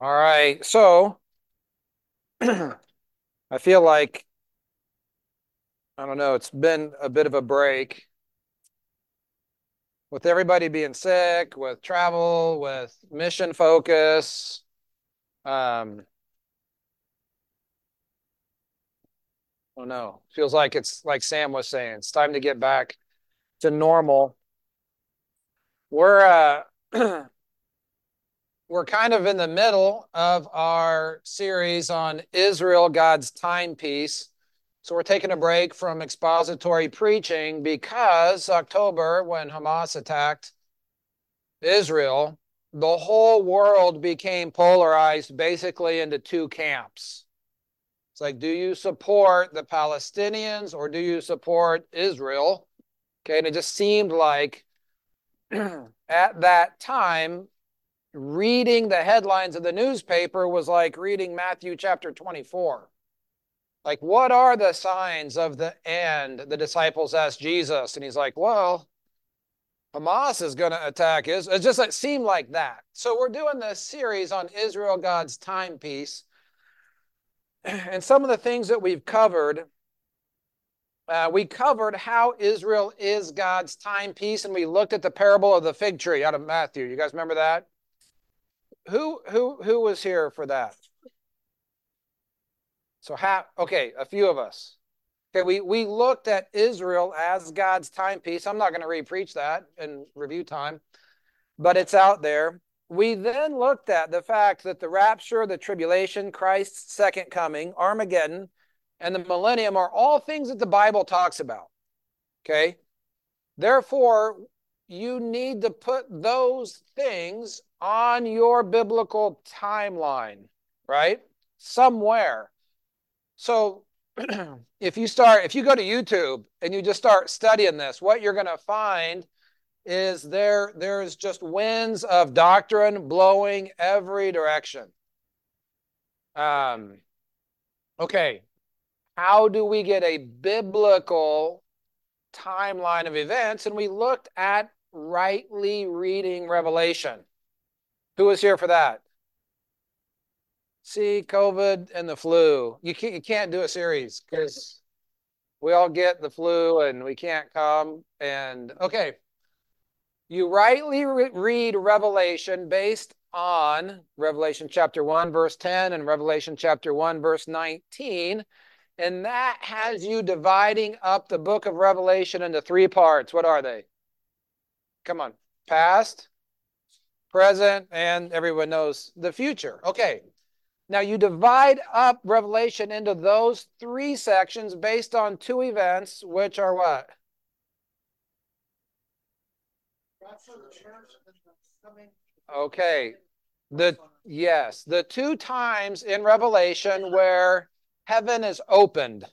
All right. So I feel like, I don't know, it's been a bit of a break with everybody being sick, with travel, with mission focus. Um, I don't know. Feels like it's like Sam was saying, it's time to get back to normal. We're uh we're kind of in the middle of our series on Israel, God's timepiece. So we're taking a break from expository preaching because October, when Hamas attacked Israel, the whole world became polarized basically into two camps. It's like, do you support the Palestinians or do you support Israel? Okay, and it just seemed like at that time, reading the headlines of the newspaper was like reading Matthew chapter 24. Like, what are the signs of the end? The disciples asked Jesus, and he's like, well, Hamas is going to attack Israel. It just it seemed like that. So we're doing this series on Israel, God's timepiece. And some of the things that we've covered, uh, we covered how Israel is God's timepiece, and we looked at the parable of the fig tree out of Matthew. You guys remember that? Who who who was here for that? So half okay, a few of us. Okay, we we looked at Israel as God's timepiece. I'm not going to re-preach that in review time, but it's out there. We then looked at the fact that the rapture, the tribulation, Christ's second coming, Armageddon, and the millennium are all things that the Bible talks about. Okay? Therefore, you need to put those things on your biblical timeline, right? Somewhere. So if you start, if you go to YouTube and you just start studying this, what you're going to find is there there's just winds of doctrine blowing every direction. Um, okay, how do we get a biblical timeline of events? And we looked at rightly reading Revelation. Who was here for that? See, COVID and the flu. You can't, you can't do a series because we all get the flu and we can't come. And okay, you rightly re- read Revelation based on Revelation chapter 1, verse 10, and Revelation chapter 1, verse 19. And that has you dividing up the book of Revelation into three parts. What are they? Come on. Past, present, and everyone knows the future. Okay. Now you divide up Revelation into those three sections based on two events, which are what? Okay. The yes, the two times in Revelation where heaven is opened.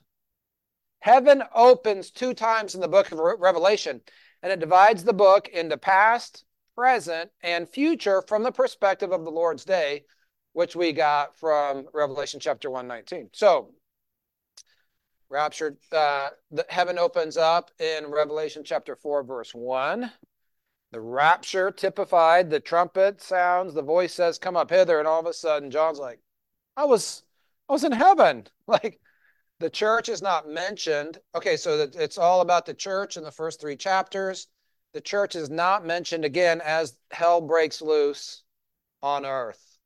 Heaven opens two times in the book of Revelation, and it divides the book into past, present, and future from the perspective of the Lord's day, which we got from Revelation chapter 119. So, raptured, uh, the heaven opens up in Revelation chapter 4, verse 1. The rapture typified, the trumpet sounds, the voice says, Come up hither, and all of a sudden John's like, I was I was in heaven. Like the church is not mentioned. Okay, so it's all about the church in the first three chapters the church is not mentioned again as hell breaks loose on earth.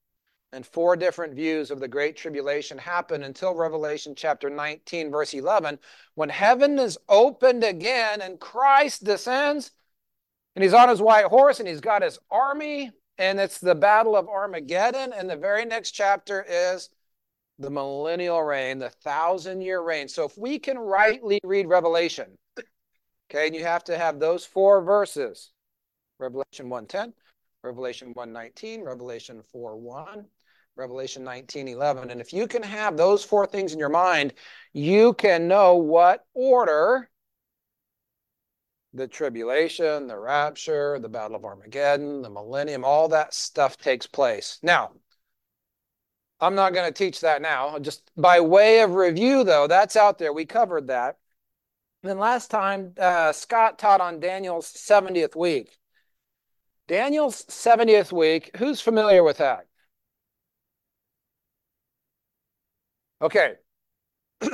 And four different views of the Great Tribulation happen until Revelation chapter 19, verse 11, when heaven is opened again and Christ descends and he's on his white horse and he's got his army and it's the battle of Armageddon. And the very next chapter is the millennial reign, the thousand year reign. So if we can rightly read Revelation, Okay, and you have to have those four verses. Revelation 1:10, Revelation 1:19, Revelation 4:1, Revelation 19:11. And if you can have those four things in your mind, you can know what order the tribulation, the rapture, the battle of Armageddon, the millennium, all that stuff takes place. Now, I'm not going to teach that now. Just by way of review, though, that's out there. We covered that. Then last time, uh, Scott taught on Daniel's 70th week. Daniel's 70th week, who's familiar with that? Okay.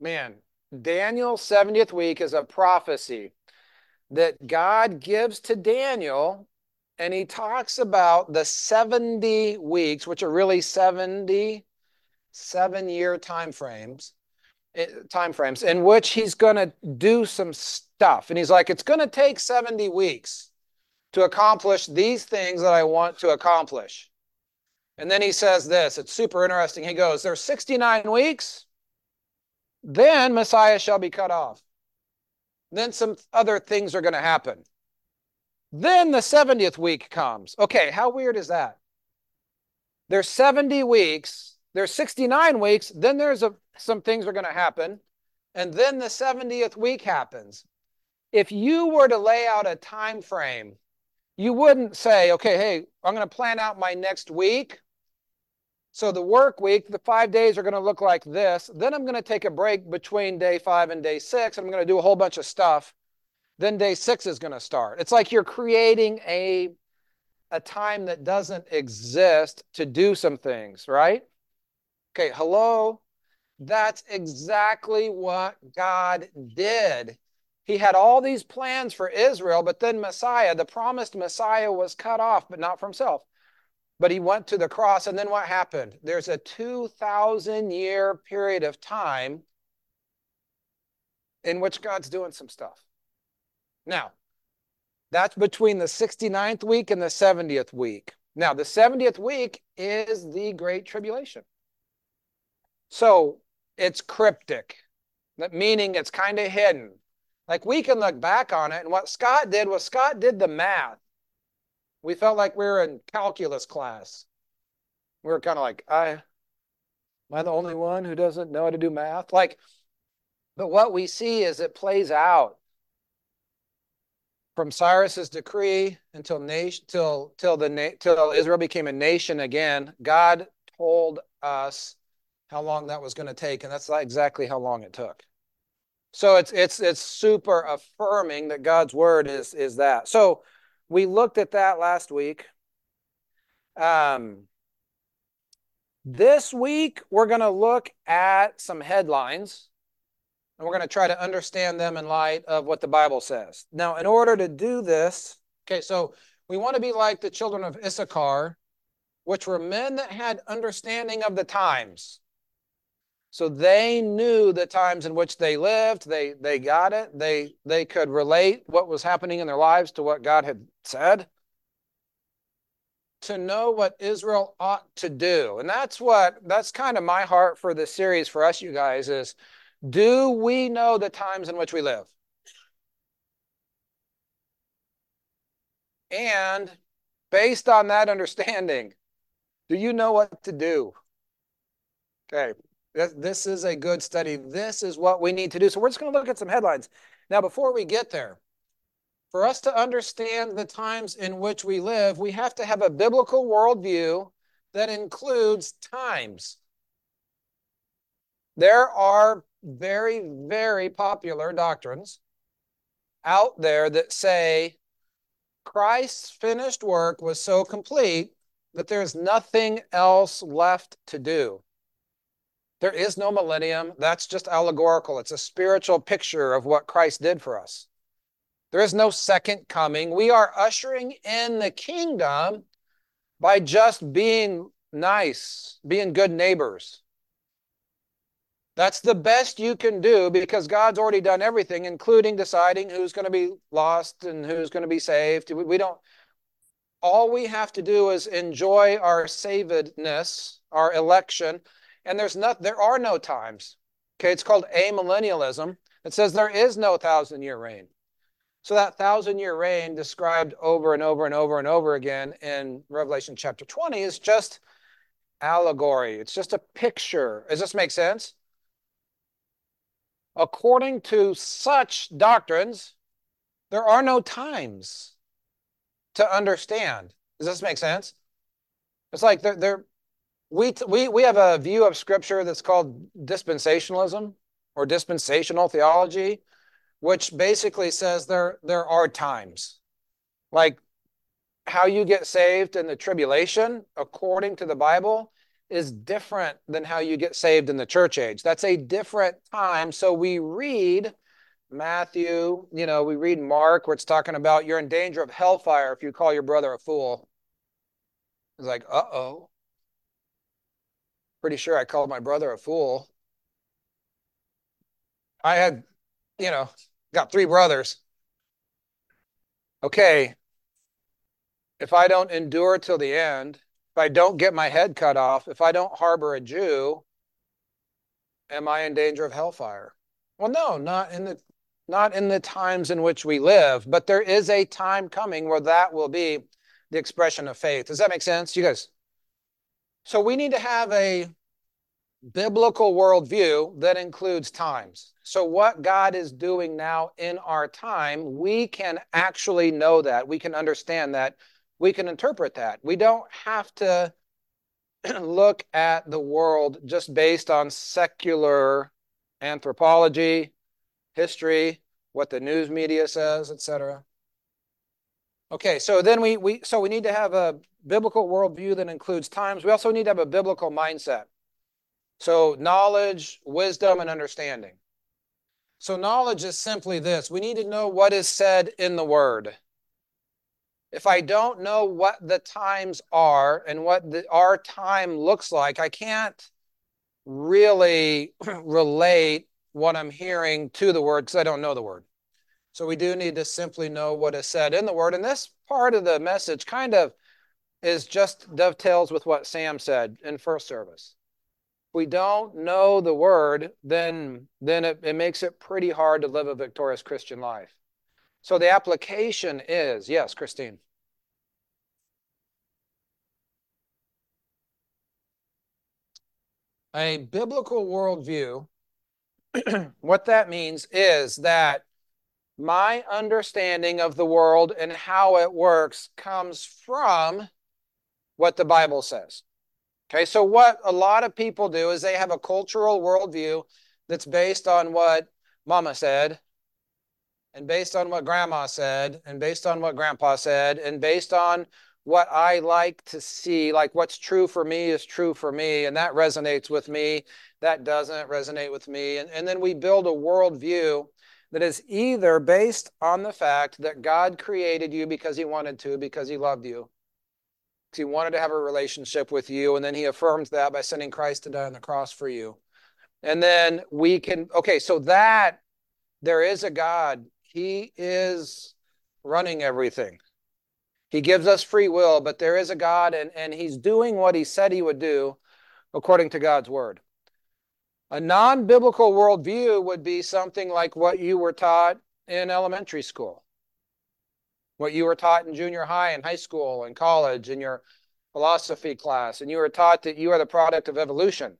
Man, Daniel's 70th week is a prophecy that God gives to Daniel, and he talks about the 70 weeks, which are really 70 seven year time frames eh, time frames in which he's going to do some stuff. And he's like it's going to take 70 weeks to accomplish these things that i want to accomplish. And then he says this it's super interesting. He goes there's 69 weeks then messiah shall be cut off. Then some other things are going to happen. Then the 70th week comes. Okay how weird is that? There's 70 weeks there's 69 weeks, then there's a, some things are going to happen, and then the 70th week happens. If you were to lay out a time frame, you wouldn't say, okay, hey, I'm going to plan out my next week. So the work week, the five days are going to look like this. Then I'm going to take a break between day five and day six. and I'm going to do a whole bunch of stuff. Then day six is going to start. It's like you're creating a, a time that doesn't exist to do some things, right? Okay, hello? That's exactly what God did. He had all these plans for Israel, but then Messiah, the promised Messiah, was cut off, but not for himself. But he went to the cross, and then what happened? There's a 2,000 year period of time in which God's doing some stuff. Now, that's between the 69th week and the 70th week. Now, the 70th week is the Great Tribulation. So it's cryptic, meaning it's kind of hidden. Like we can look back on it, and what Scott did was Scott did the math. We felt like we were in calculus class. We were kind of like, I am I the only one who doesn't know how to do math? Like, but what we see is it plays out from Cyrus's decree until nation till till the till Israel became a nation again. God told us how long that was going to take, and that's exactly how long it took. So it's it's it's super affirming that God's word is is that. So we looked at that last week. Um, this week we're going to look at some headlines, and we're going to try to understand them in light of what the Bible says. Now, in order to do this, okay, so we want to be like the children of Issachar, which were men that had understanding of the times. So they knew the times in which they lived. They they got it. They they could relate what was happening in their lives to what God had said. To know what Israel ought to do. And that's what that's kind of my heart for this series for us you guys is do we know the times in which we live? And based on that understanding, do you know what to do? Okay. This is a good study. This is what we need to do. So we're just going to look at some headlines. Now, before we get there, for us to understand the times in which we live, we have to have a biblical worldview that includes times. There are very, very popular doctrines out there that say Christ's finished work was so complete that there's nothing else left to do. There is no millennium. That's just allegorical. It's a spiritual picture of what Christ did for us. There is no second coming. We are ushering in the kingdom by just being nice, being good neighbors. That's the best you can do because God's already done everything, including deciding who's going to be lost and who's going to be saved. We don't, all we have to do is enjoy our savedness, our election, and there's not there are no times. Okay, it's called amillennialism. It says there is no thousand year reign. So that thousand year reign described over and over and over and over again in Revelation chapter 20 is just allegory. It's just a picture. Does this make sense? According to such doctrines, there are no times to understand. Does this make sense? It's like they're, they're we, we, we have a view of scripture that's called dispensationalism or dispensational theology, which basically says there, there are times. Like how you get saved in the tribulation, according to the Bible, is different than how you get saved in the church age. That's a different time. So we read Matthew, you know, we read Mark where it's talking about you're in danger of hellfire if you call your brother a fool. It's like, uh oh. Pretty sure I called my brother a fool. I had, you know, got three brothers. Okay. If I don't endure till the end, if I don't get my head cut off, if I don't harbor a Jew, am I in danger of hellfire? Well, no, not in the not in the times in which we live, but there is a time coming where that will be the expression of faith. Does that make sense? You guys? So we need to have a biblical worldview that includes times. So, what God is doing now in our time, we can actually know that. We can understand that. We can interpret that. We don't have to look at the world just based on secular anthropology, history, what the news media says, etc. Okay, so then we, we so we need to have a biblical worldview that includes times. We also need to have a biblical mindset. So knowledge, wisdom, and understanding. So knowledge is simply this. We need to know what is said in the word. If I don't know what the times are and what the, our time looks like, I can't really relate what I'm hearing to the word because I don't know the word. So we do need to simply know what is said in the word. And this part of the message kind of is just dovetails with what Sam said in first service. If we don't know the word, then, then it, it makes it pretty hard to live a victorious Christian life. So the application is yes, Christine. A biblical worldview, what that means is that my understanding of the world and how it works comes from what the Bible says. Okay, so what a lot of people do is they have a cultural worldview that's based on what mama said, and based on what grandma said, and based on what grandpa said, and based on what I like to see, like what's true for me is true for me, and that resonates with me, that doesn't resonate with me. And, and then we build a worldview that is either based on the fact that God created you because he wanted to, because he loved you, he wanted to have a relationship with you, and then he affirms that by sending Christ to die on the cross for you. And then we can, okay, so that there is a God, he is running everything. He gives us free will, but there is a God, and, and he's doing what he said he would do according to God's word. A non biblical worldview would be something like what you were taught in elementary school, what you were taught in junior high and high school and college in your philosophy class, and you were taught that you are the product of evolution.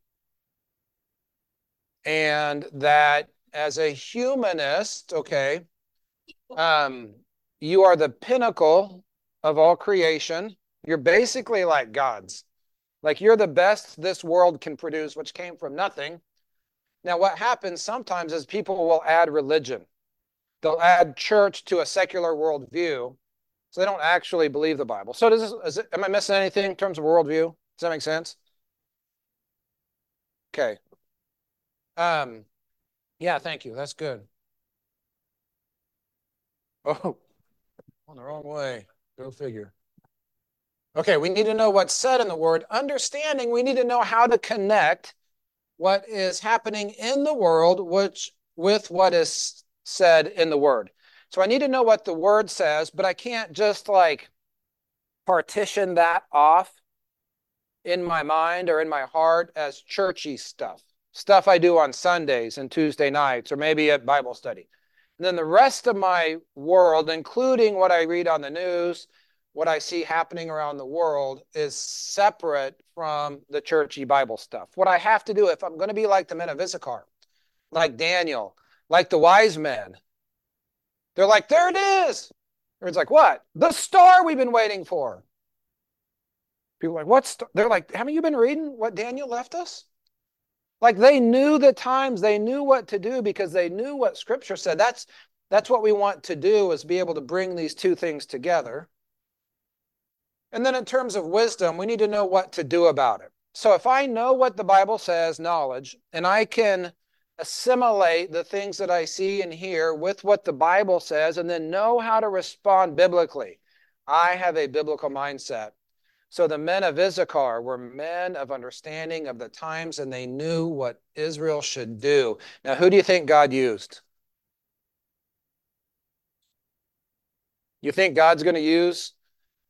And that as a humanist, okay, um, you are the pinnacle of all creation. You're basically like gods. Like you're the best this world can produce, which came from nothing. Now, what happens sometimes is people will add religion. They'll add church to a secular worldview, so they don't actually believe the Bible. So, does this, it, am I missing anything in terms of worldview? Does that make sense? Okay. Um, yeah, thank you. That's good. Oh, on the wrong way. Go figure. Okay, we need to know what's said in the word. Understanding, we need to know how to connect what is happening in the world which with what is said in the word. So I need to know what the word says, but I can't just like partition that off in my mind or in my heart as churchy stuff. Stuff I do on Sundays and Tuesday nights or maybe at Bible study. And then the rest of my world, including what I read on the news, what I see happening around the world is separate from the churchy Bible stuff. What I have to do if I'm going to be like the men of Issachar, like Daniel, like the wise men, they're like, there it is. It's like, what? The star we've been waiting for. People like, what's they're like, haven't you been reading what Daniel left us? Like they knew the times, they knew what to do because they knew what scripture said. That's that's what we want to do is be able to bring these two things together. And then in terms of wisdom, we need to know what to do about it. So if I know what the Bible says, knowledge, and I can assimilate the things that I see and hear with what the Bible says, and then know how to respond biblically, I have a biblical mindset. So the men of Issachar were men of understanding of the times, and they knew what Israel should do. Now, who do you think God used? You think God's going to use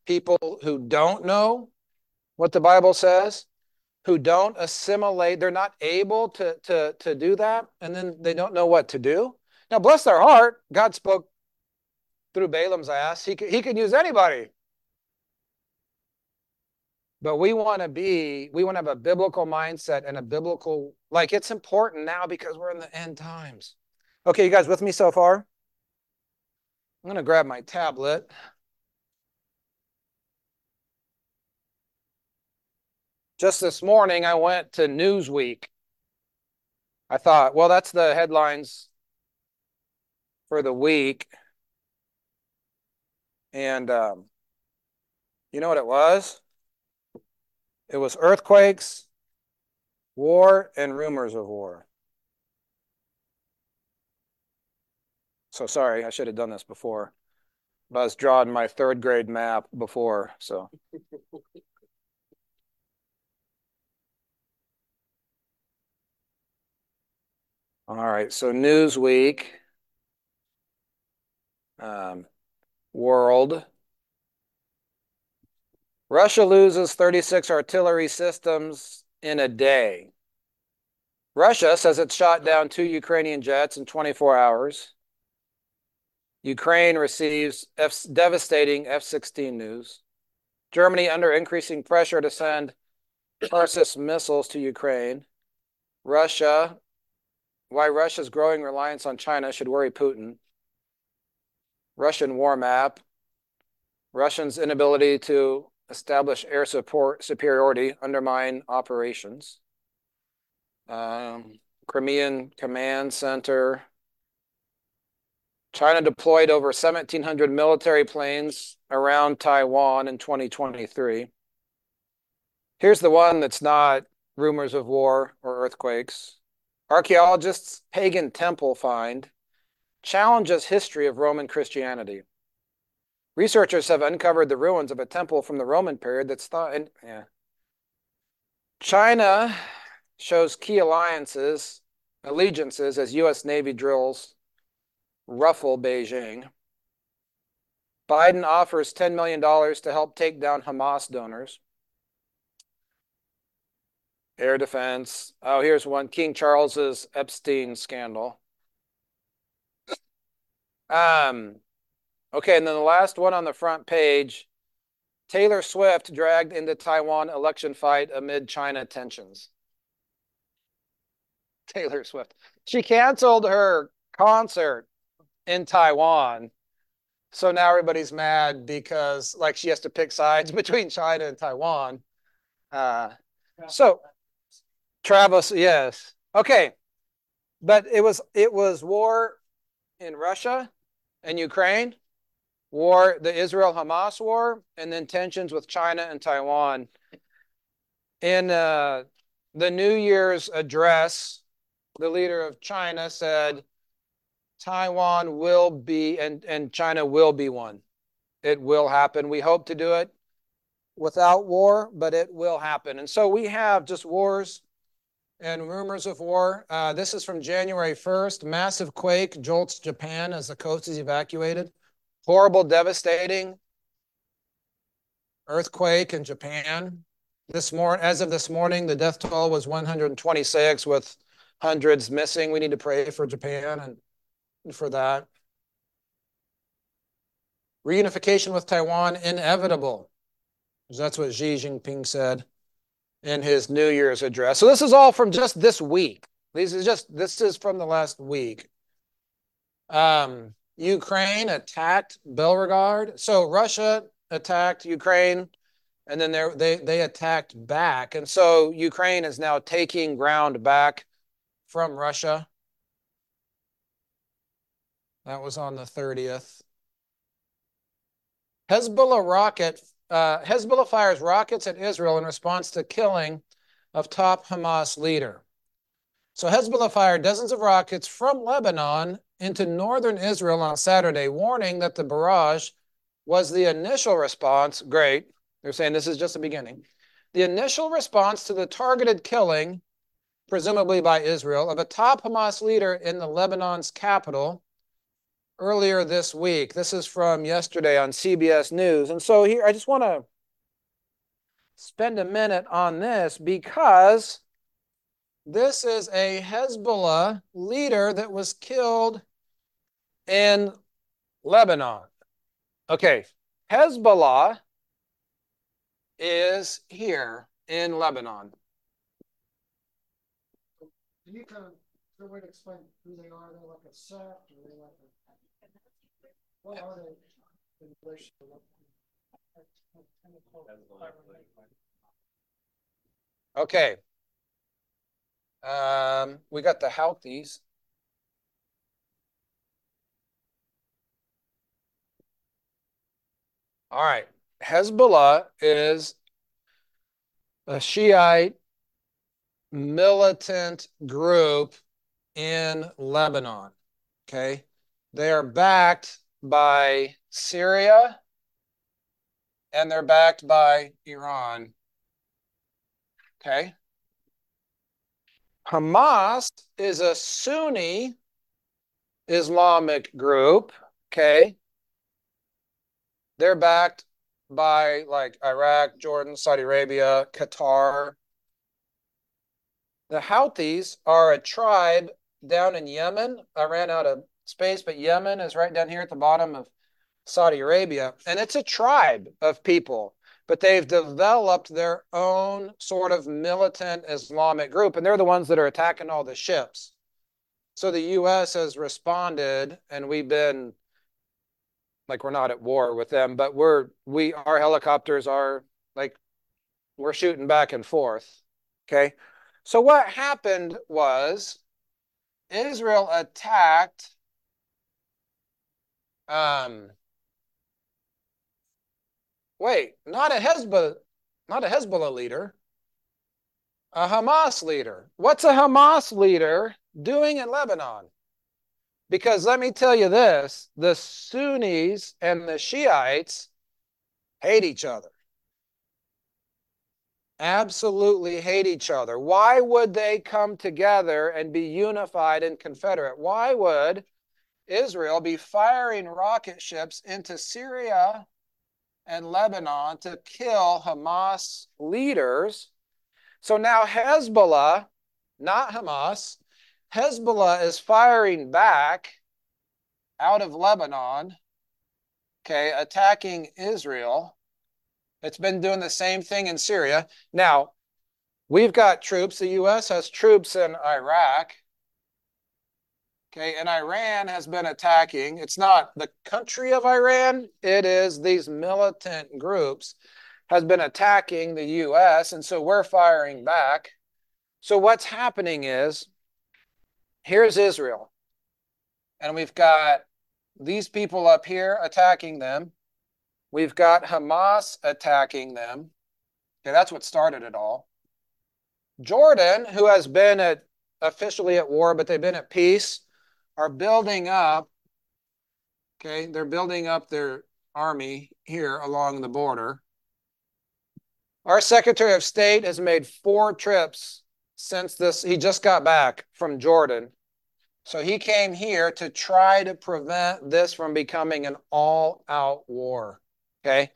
people who don't know what the Bible says, who don't assimilate, they're not able to, to, to do that, and then they don't know what to do? Now, bless their heart, God spoke through Balaam's ass. He could, he could use anybody. But we want to be, we want to have a biblical mindset and a biblical, like it's important now because we're in the end times. Okay, you guys with me so far? I'm going to grab my tablet. Just this morning, I went to Newsweek. I thought, well, that's the headlines for the week. And um, you know what it was? It was earthquakes, war, and rumors of war. So sorry, I should have done this before. But I was drawing my third grade map before, so. All right, so Newsweek, um, World. Russia loses 36 artillery systems in a day. Russia says it shot down two Ukrainian jets in 24 hours. Ukraine receives F devastating F 16 news. Germany under increasing pressure to send Persis missiles to Ukraine. Russia, why Russia's growing reliance on China should worry Putin. Russian war map. Russians' inability to establish air support superiority, undermine operations. Um, Crimean Command Center. China deployed over 1,700 military planes around Taiwan in 2023. Here's the one that's not rumors of war or earthquakes. Archaeologists' pagan temple find challenges history of Roman Christianity. Researchers have uncovered the ruins of a temple from the Roman period that's thought. Yeah. China shows key alliances, allegiances as U.S. Navy drills ruffle Beijing. Biden offers $10 million to help take down Hamas donors. Air defense. Oh, here's one King Charles's Epstein scandal. Um, Okay, and then the last one on the front page Taylor Swift dragged into Taiwan election fight amid China tensions. Taylor Swift. She canceled her concert in Taiwan. So now everybody's mad because like she has to pick sides between China and Taiwan. Uh, so Travis, yes. Okay. But it was it was war in Russia and Ukraine war, the Israel Hamas war, and then tensions with China and Taiwan. In uh, the New Year's address, the leader of China said, Taiwan will be, and, and China will be one. It will happen. We hope to do it without war, but it will happen. And so we have just wars and rumors of war. Uh, this is from January 1st. Massive quake jolts Japan as the coast is evacuated horrible, devastating earthquake in Japan. This morning, as of this morning, the death toll was 126 with hundreds missing. We need to pray for Japan and for that. Reunification with Taiwan inevitable. That's what Xi Jinping said in his New Year's address. So this is all from just this week. This is just this is from the last week. Um, Ukraine attacked Belgorod. So Russia attacked Ukraine, and then they they attacked back, and so Ukraine is now taking ground back from Russia. That was on the 30th. Hezbollah rocket uh, Hezbollah fires rockets at Israel in response to killing of top Hamas leader. So Hezbollah fired dozens of rockets from Lebanon into northern Israel on Saturday, warning that the barrage was the initial response. Great. They're saying this is just the beginning. The initial response to the targeted killing, presumably by Israel, of a top Hamas leader in the Lebanon's capital earlier this week. This is from yesterday on CBS News. And so here, I just want to spend a minute on this because this is a Hezbollah leader that was killed in Lebanon. Okay, Hezbollah is here in Lebanon. Can you kind of, explain who they are? They're like a sect or they like a, Okay. Um, we got the Houthis. All right. Hezbollah is a Shiite militant group in Lebanon. Okay. They are backed by Syria and they're backed by Iran. Okay. Hamas is a Sunni Islamic group. Okay. They're backed by like Iraq, Jordan, Saudi Arabia, Qatar. The Houthis are a tribe down in Yemen. I ran out of space, but Yemen is right down here at the bottom of Saudi Arabia. And it's a tribe of people, but they've developed their own sort of militant Islamic group. And they're the ones that are attacking all the ships. So the US has responded, and we've been like we're not at war with them, but we're we our helicopters are like we're shooting back and forth. Okay. So what happened was Israel attacked um wait, not a Hezbollah, not a Hezbollah leader, a Hamas leader. What's a Hamas leader doing in Lebanon? Because let me tell you this the Sunnis and the Shiites hate each other. Absolutely hate each other. Why would they come together and be unified and confederate? Why would Israel be firing rocket ships into Syria and Lebanon to kill Hamas leaders? So now Hezbollah, not Hamas, Hezbollah is firing back out of Lebanon, okay, attacking Israel. It's been doing the same thing in Syria. Now, we've got troops, the US has troops in Iraq. Okay, and Iran has been attacking. It's not the country of Iran, it is these militant groups has been attacking the US and so we're firing back. So what's happening is here's Israel. And we've got these people up here attacking them. We've got Hamas attacking them. Okay, that's what started it all. Jordan, who has been at officially at war, but they've been at peace, are building up. Okay, they're building up their army here along the border. Our Secretary of State has made four trips since this. He just got back from Jordan so he came here to try to prevent this from becoming an all out war. Okay.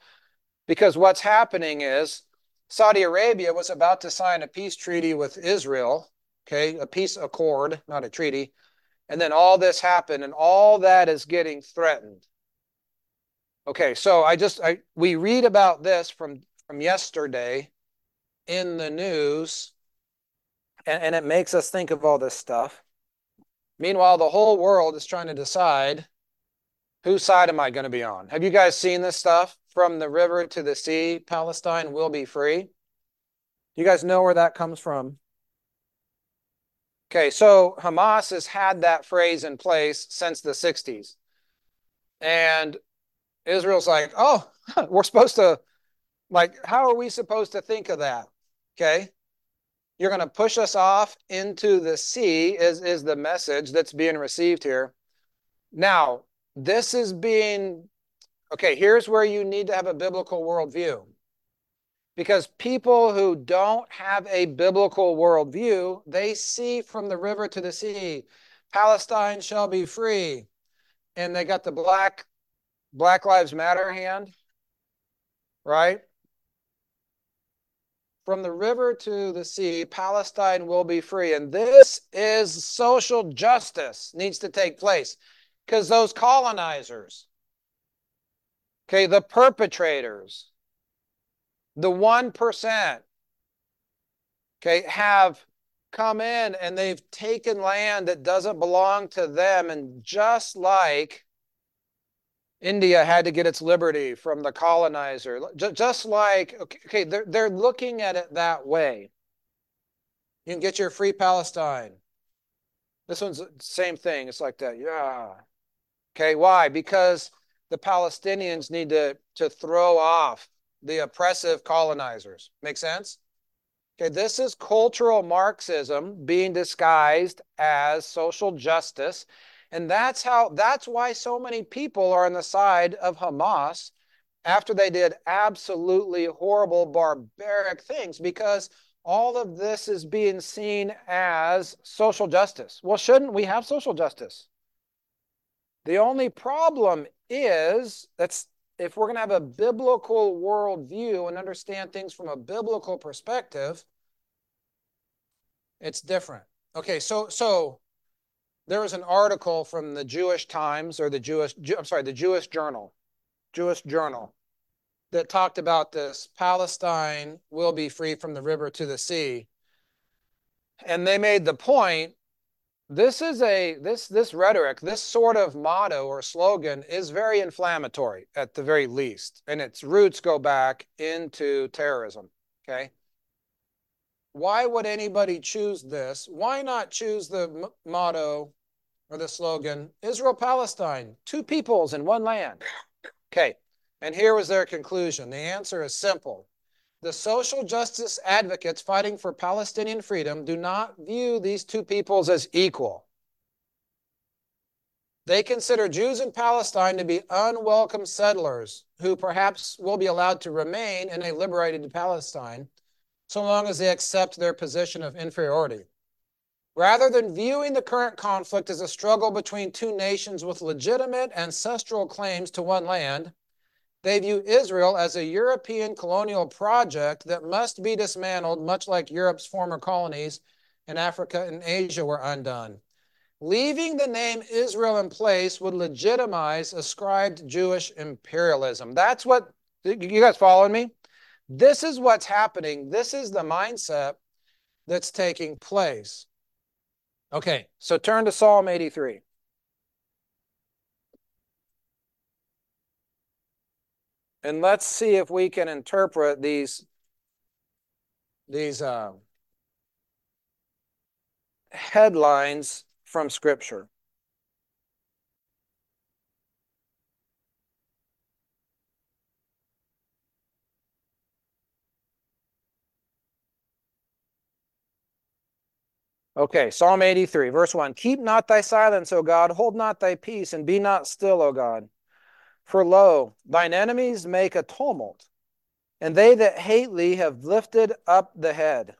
Because what's happening is Saudi Arabia was about to sign a peace treaty with Israel. Okay. A peace accord, not a treaty. And then all this happened, and all that is getting threatened. Okay. So I just, I, we read about this from, from yesterday in the news, and, and it makes us think of all this stuff. Meanwhile, the whole world is trying to decide whose side am I going to be on? Have you guys seen this stuff? From the river to the sea, Palestine will be free. You guys know where that comes from? Okay, so Hamas has had that phrase in place since the 60s. And Israel's like, oh, we're supposed to, like, how are we supposed to think of that? Okay. You're going to push us off into the sea, is, is the message that's being received here. Now, this is being, okay, here's where you need to have a biblical worldview. Because people who don't have a biblical worldview, they see from the river to the sea, Palestine shall be free. And they got the black Black Lives Matter hand, right? From the river to the sea, Palestine will be free. And this is social justice needs to take place because those colonizers, okay, the perpetrators, the 1%, okay, have come in and they've taken land that doesn't belong to them. And just like India had to get its liberty from the colonizer, just like, okay, they're, they're looking at it that way. You can get your free Palestine. This one's the same thing. It's like that. Yeah. Okay, why? Because the Palestinians need to, to throw off the oppressive colonizers. Make sense? Okay, this is cultural Marxism being disguised as social justice. And that's how that's why so many people are on the side of Hamas after they did absolutely horrible barbaric things because all of this is being seen as social justice. Well, shouldn't we have social justice? The only problem is that's if we're going to have a biblical worldview and understand things from a biblical perspective, it's different. Okay, so so there was an article from the Jewish Times or the Jewish I'm sorry, the Jewish Journal, Jewish Journal that talked about this Palestine will be free from the river to the sea. And they made the point this is a this this rhetoric this sort of motto or slogan is very inflammatory at the very least and its roots go back into terrorism okay? Why would anybody choose this? Why not choose the motto or the slogan israel palestine two peoples in one land? Okay and here was their conclusion. The answer is simple the social justice advocates fighting for Palestinian freedom do not view these two peoples as equal. They consider Jews in Palestine to be unwelcome settlers who perhaps will be allowed to remain in a liberated Palestine so long as they accept their position of inferiority. Rather than viewing the current conflict as a struggle between two nations with legitimate ancestral claims to one land, they view Israel as a European colonial project that must be dismantled, much like Europe's former colonies in Africa and Asia were undone. Leaving the name Israel in place would legitimize ascribed Jewish imperialism. That's what, you guys following me? This is what's happening. This is the mindset that's taking place. Okay, so turn to Psalm 83. And let's see if we can interpret these, these uh, headlines from Scripture. Okay, Psalm 83, verse 1. Keep not thy silence, O God, hold not thy peace, and be not still, O God. For lo, thine enemies make a tumult, and they that hate thee have lifted up the head.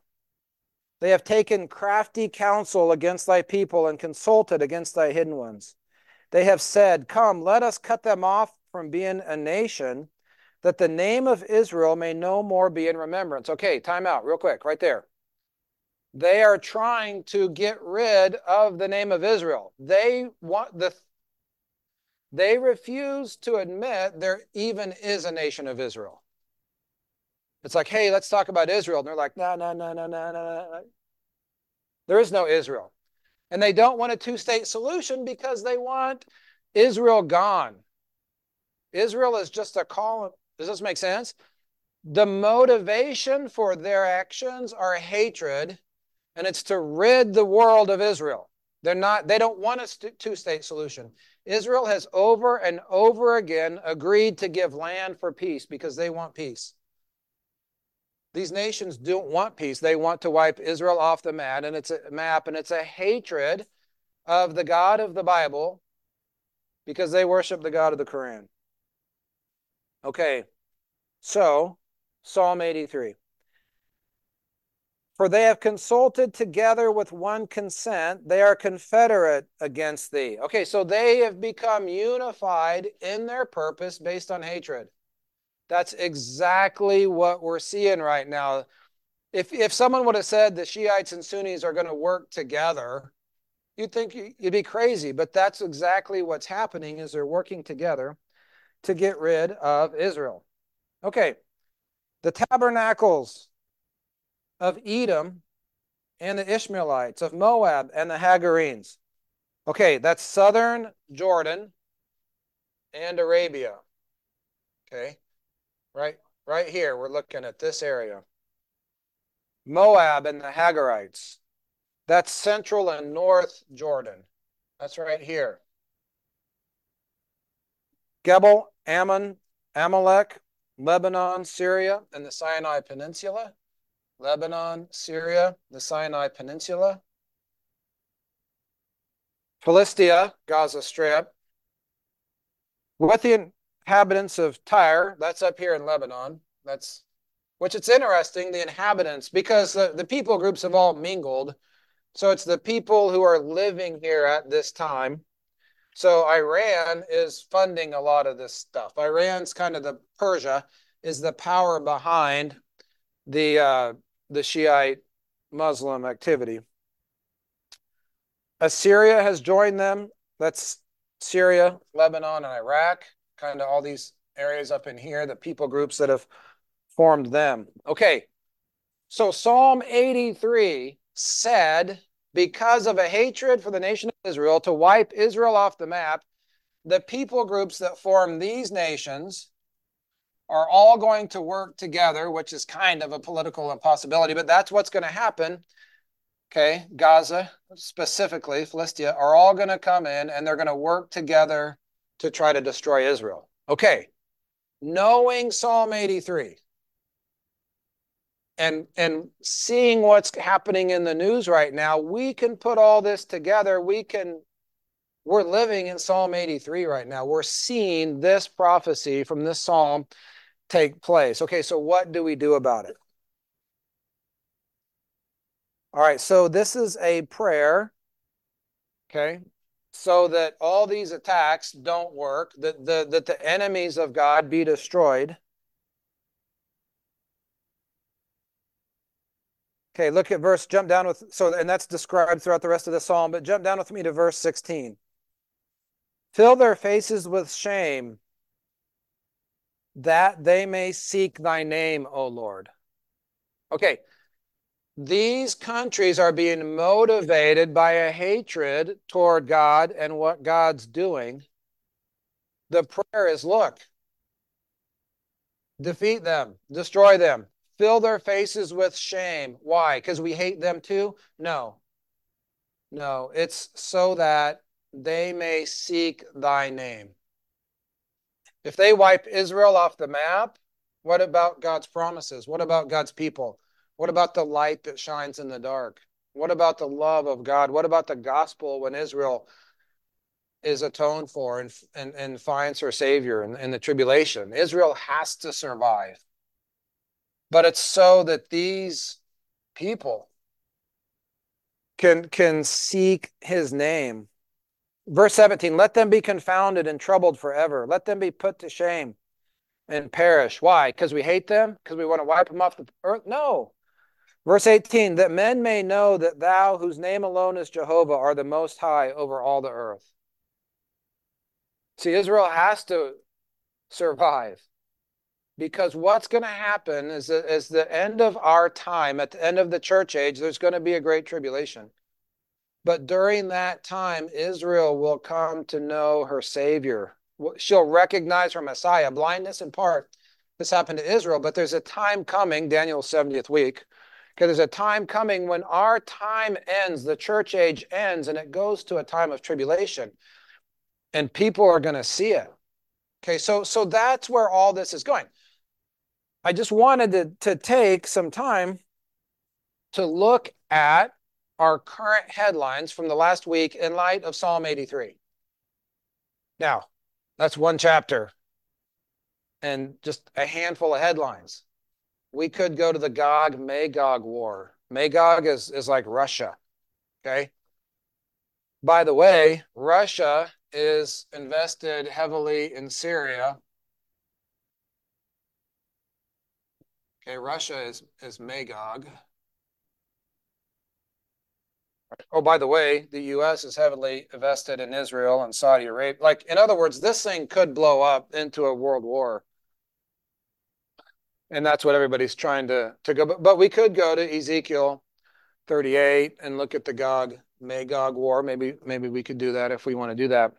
They have taken crafty counsel against thy people and consulted against thy hidden ones. They have said, Come, let us cut them off from being a nation, that the name of Israel may no more be in remembrance. Okay, time out, real quick, right there. They are trying to get rid of the name of Israel. They want the they refuse to admit there even is a nation of Israel. It's like, hey, let's talk about Israel. And they're like, no, no, no, no, no, no. There is no Israel. And they don't want a two state solution because they want Israel gone. Israel is just a colony. Does this make sense? The motivation for their actions are hatred, and it's to rid the world of Israel. They're not, they don't want a two state solution. Israel has over and over again agreed to give land for peace because they want peace. These nations don't want peace. They want to wipe Israel off the map, and it's a map, and it's a hatred of the God of the Bible because they worship the God of the Quran. Okay, so Psalm 83. For they have consulted together with one consent. They are confederate against thee. Okay, so they have become unified in their purpose based on hatred. That's exactly what we're seeing right now. If, if someone would have said the Shiites and Sunnis are going to work together, you'd think you'd be crazy. But that's exactly what's happening is they're working together to get rid of Israel. Okay, the tabernacles of Edom and the Ishmaelites, of Moab and the Hagarenes. Okay, that's southern Jordan and Arabia. Okay, right, right here, we're looking at this area. Moab and the Hagarites. That's central and north Jordan. That's right here. Gebal, Ammon, Amalek, Lebanon, Syria, and the Sinai Peninsula. Lebanon, Syria, the Sinai Peninsula, Philistia, Gaza Strip, with the inhabitants of Tyre, that's up here in Lebanon. That's which it's interesting, the inhabitants, because the, the people groups have all mingled. So it's the people who are living here at this time. So Iran is funding a lot of this stuff. Iran's kind of the Persia is the power behind the uh, the Shiite Muslim activity. Assyria has joined them. That's Syria, Lebanon, and Iraq, kind of all these areas up in here, the people groups that have formed them. Okay, so Psalm 83 said, because of a hatred for the nation of Israel, to wipe Israel off the map, the people groups that form these nations are all going to work together, which is kind of a political impossibility, but that's what's going to happen. Okay, Gaza, specifically, Philistia, are all going to come in and they're going to work together to try to destroy Israel. Okay, knowing Psalm 83 and and seeing what's happening in the news right now, we can put all this together. We can we're living in Psalm 83 right now. We're seeing this prophecy from this psalm take place. Okay, so what do we do about it? All right, so this is a prayer, okay, so that all these attacks don't work, that the, that the enemies of God be destroyed. Okay, look at verse, jump down with, so, and that's described throughout the rest of the psalm, but jump down with me to verse 16. Fill their faces with shame that they may seek thy name, O Lord. Okay, these countries are being motivated by a hatred toward God and what God's doing. The prayer is look, defeat them, destroy them, fill their faces with shame. Why? Because we hate them too? No. No, it's so that they may seek thy name. If they wipe Israel off the map, what about God's promises? What about God's people? What about the light that shines in the dark? What about the love of God? What about the gospel when Israel is atoned for and, and, and finds her Savior in, in the tribulation? Israel has to survive. But it's so that these people can, can seek his name Verse 17, let them be confounded and troubled forever. Let them be put to shame and perish. Why? Because we hate them? Because we want to wipe them off the earth? No. Verse 18, that men may know that thou, whose name alone is Jehovah, are the most high over all the earth. See, Israel has to survive because what's going to happen is that the end of our time, at the end of the church age, there's going to be a great tribulation. But during that time, Israel will come to know her Savior. She'll recognize her Messiah. Blindness in part. This happened to Israel, but there's a time coming, Daniel's 70th week. Okay, there's a time coming when our time ends, the church age ends, and it goes to a time of tribulation. And people are going to see it. Okay, so so that's where all this is going. I just wanted to, to take some time to look at our current headlines from the last week in light of Psalm 83. Now, that's one chapter and just a handful of headlines. We could go to the Gog Magog war. Magog is, is like Russia. Okay. By the way, Russia is invested heavily in Syria. Okay, Russia is, is Magog. Oh, by the way, the U.S. is heavily invested in Israel and Saudi Arabia. Like, in other words, this thing could blow up into a world war. And that's what everybody's trying to, to go. But, but we could go to Ezekiel 38 and look at the Gog Magog war. Maybe maybe we could do that if we want to do that.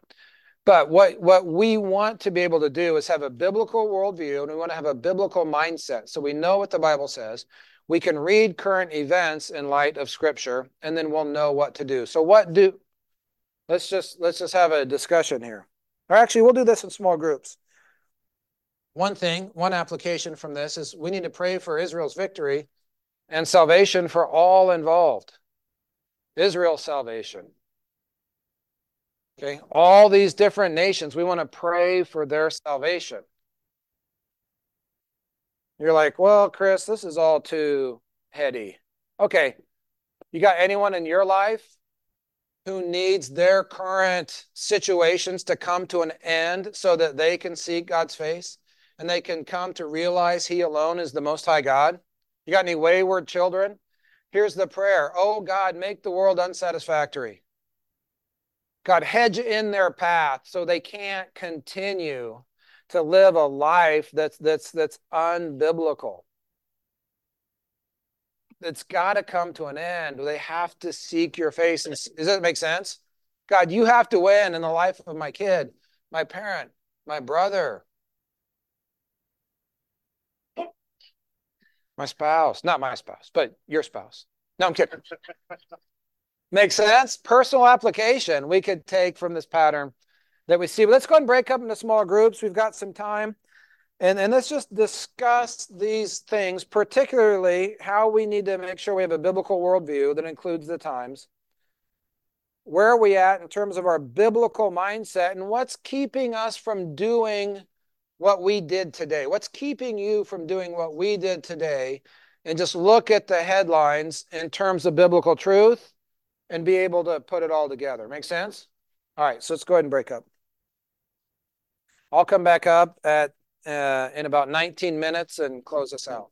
But what what we want to be able to do is have a biblical worldview, and we want to have a biblical mindset. So we know what the Bible says. We can read current events in light of Scripture, and then we'll know what to do. So what do? Let's just let's just have a discussion here. Or actually, we'll do this in small groups. One thing, one application from this is we need to pray for Israel's victory and salvation for all involved. Israel's salvation. Okay, all these different nations, we want to pray for their salvation. You're like, well, Chris, this is all too heady. Okay, you got anyone in your life who needs their current situations to come to an end so that they can seek God's face and they can come to realize He alone is the Most High God? You got any wayward children? Here's the prayer Oh God, make the world unsatisfactory. God, hedge in their path so they can't continue to live a life that's that's that's unbiblical. It's got to come to an end. They have to seek your face. And, does that make sense? God, you have to win in the life of my kid, my parent, my brother, My spouse, not my spouse, but your spouse. No, I'm kidding. Makes sense? Personal application we could take from this pattern that we see. But let's go and break up into small groups. We've got some time. And, and let's just discuss these things, particularly how we need to make sure we have a biblical worldview that includes the times. Where are we at in terms of our biblical mindset and what's keeping us from doing what we did today? What's keeping you from doing what we did today? And just look at the headlines in terms of biblical truth and be able to put it all together. Make sense? All right, so let's go ahead and break up. I'll come back up at uh, in about 19 minutes and close us out.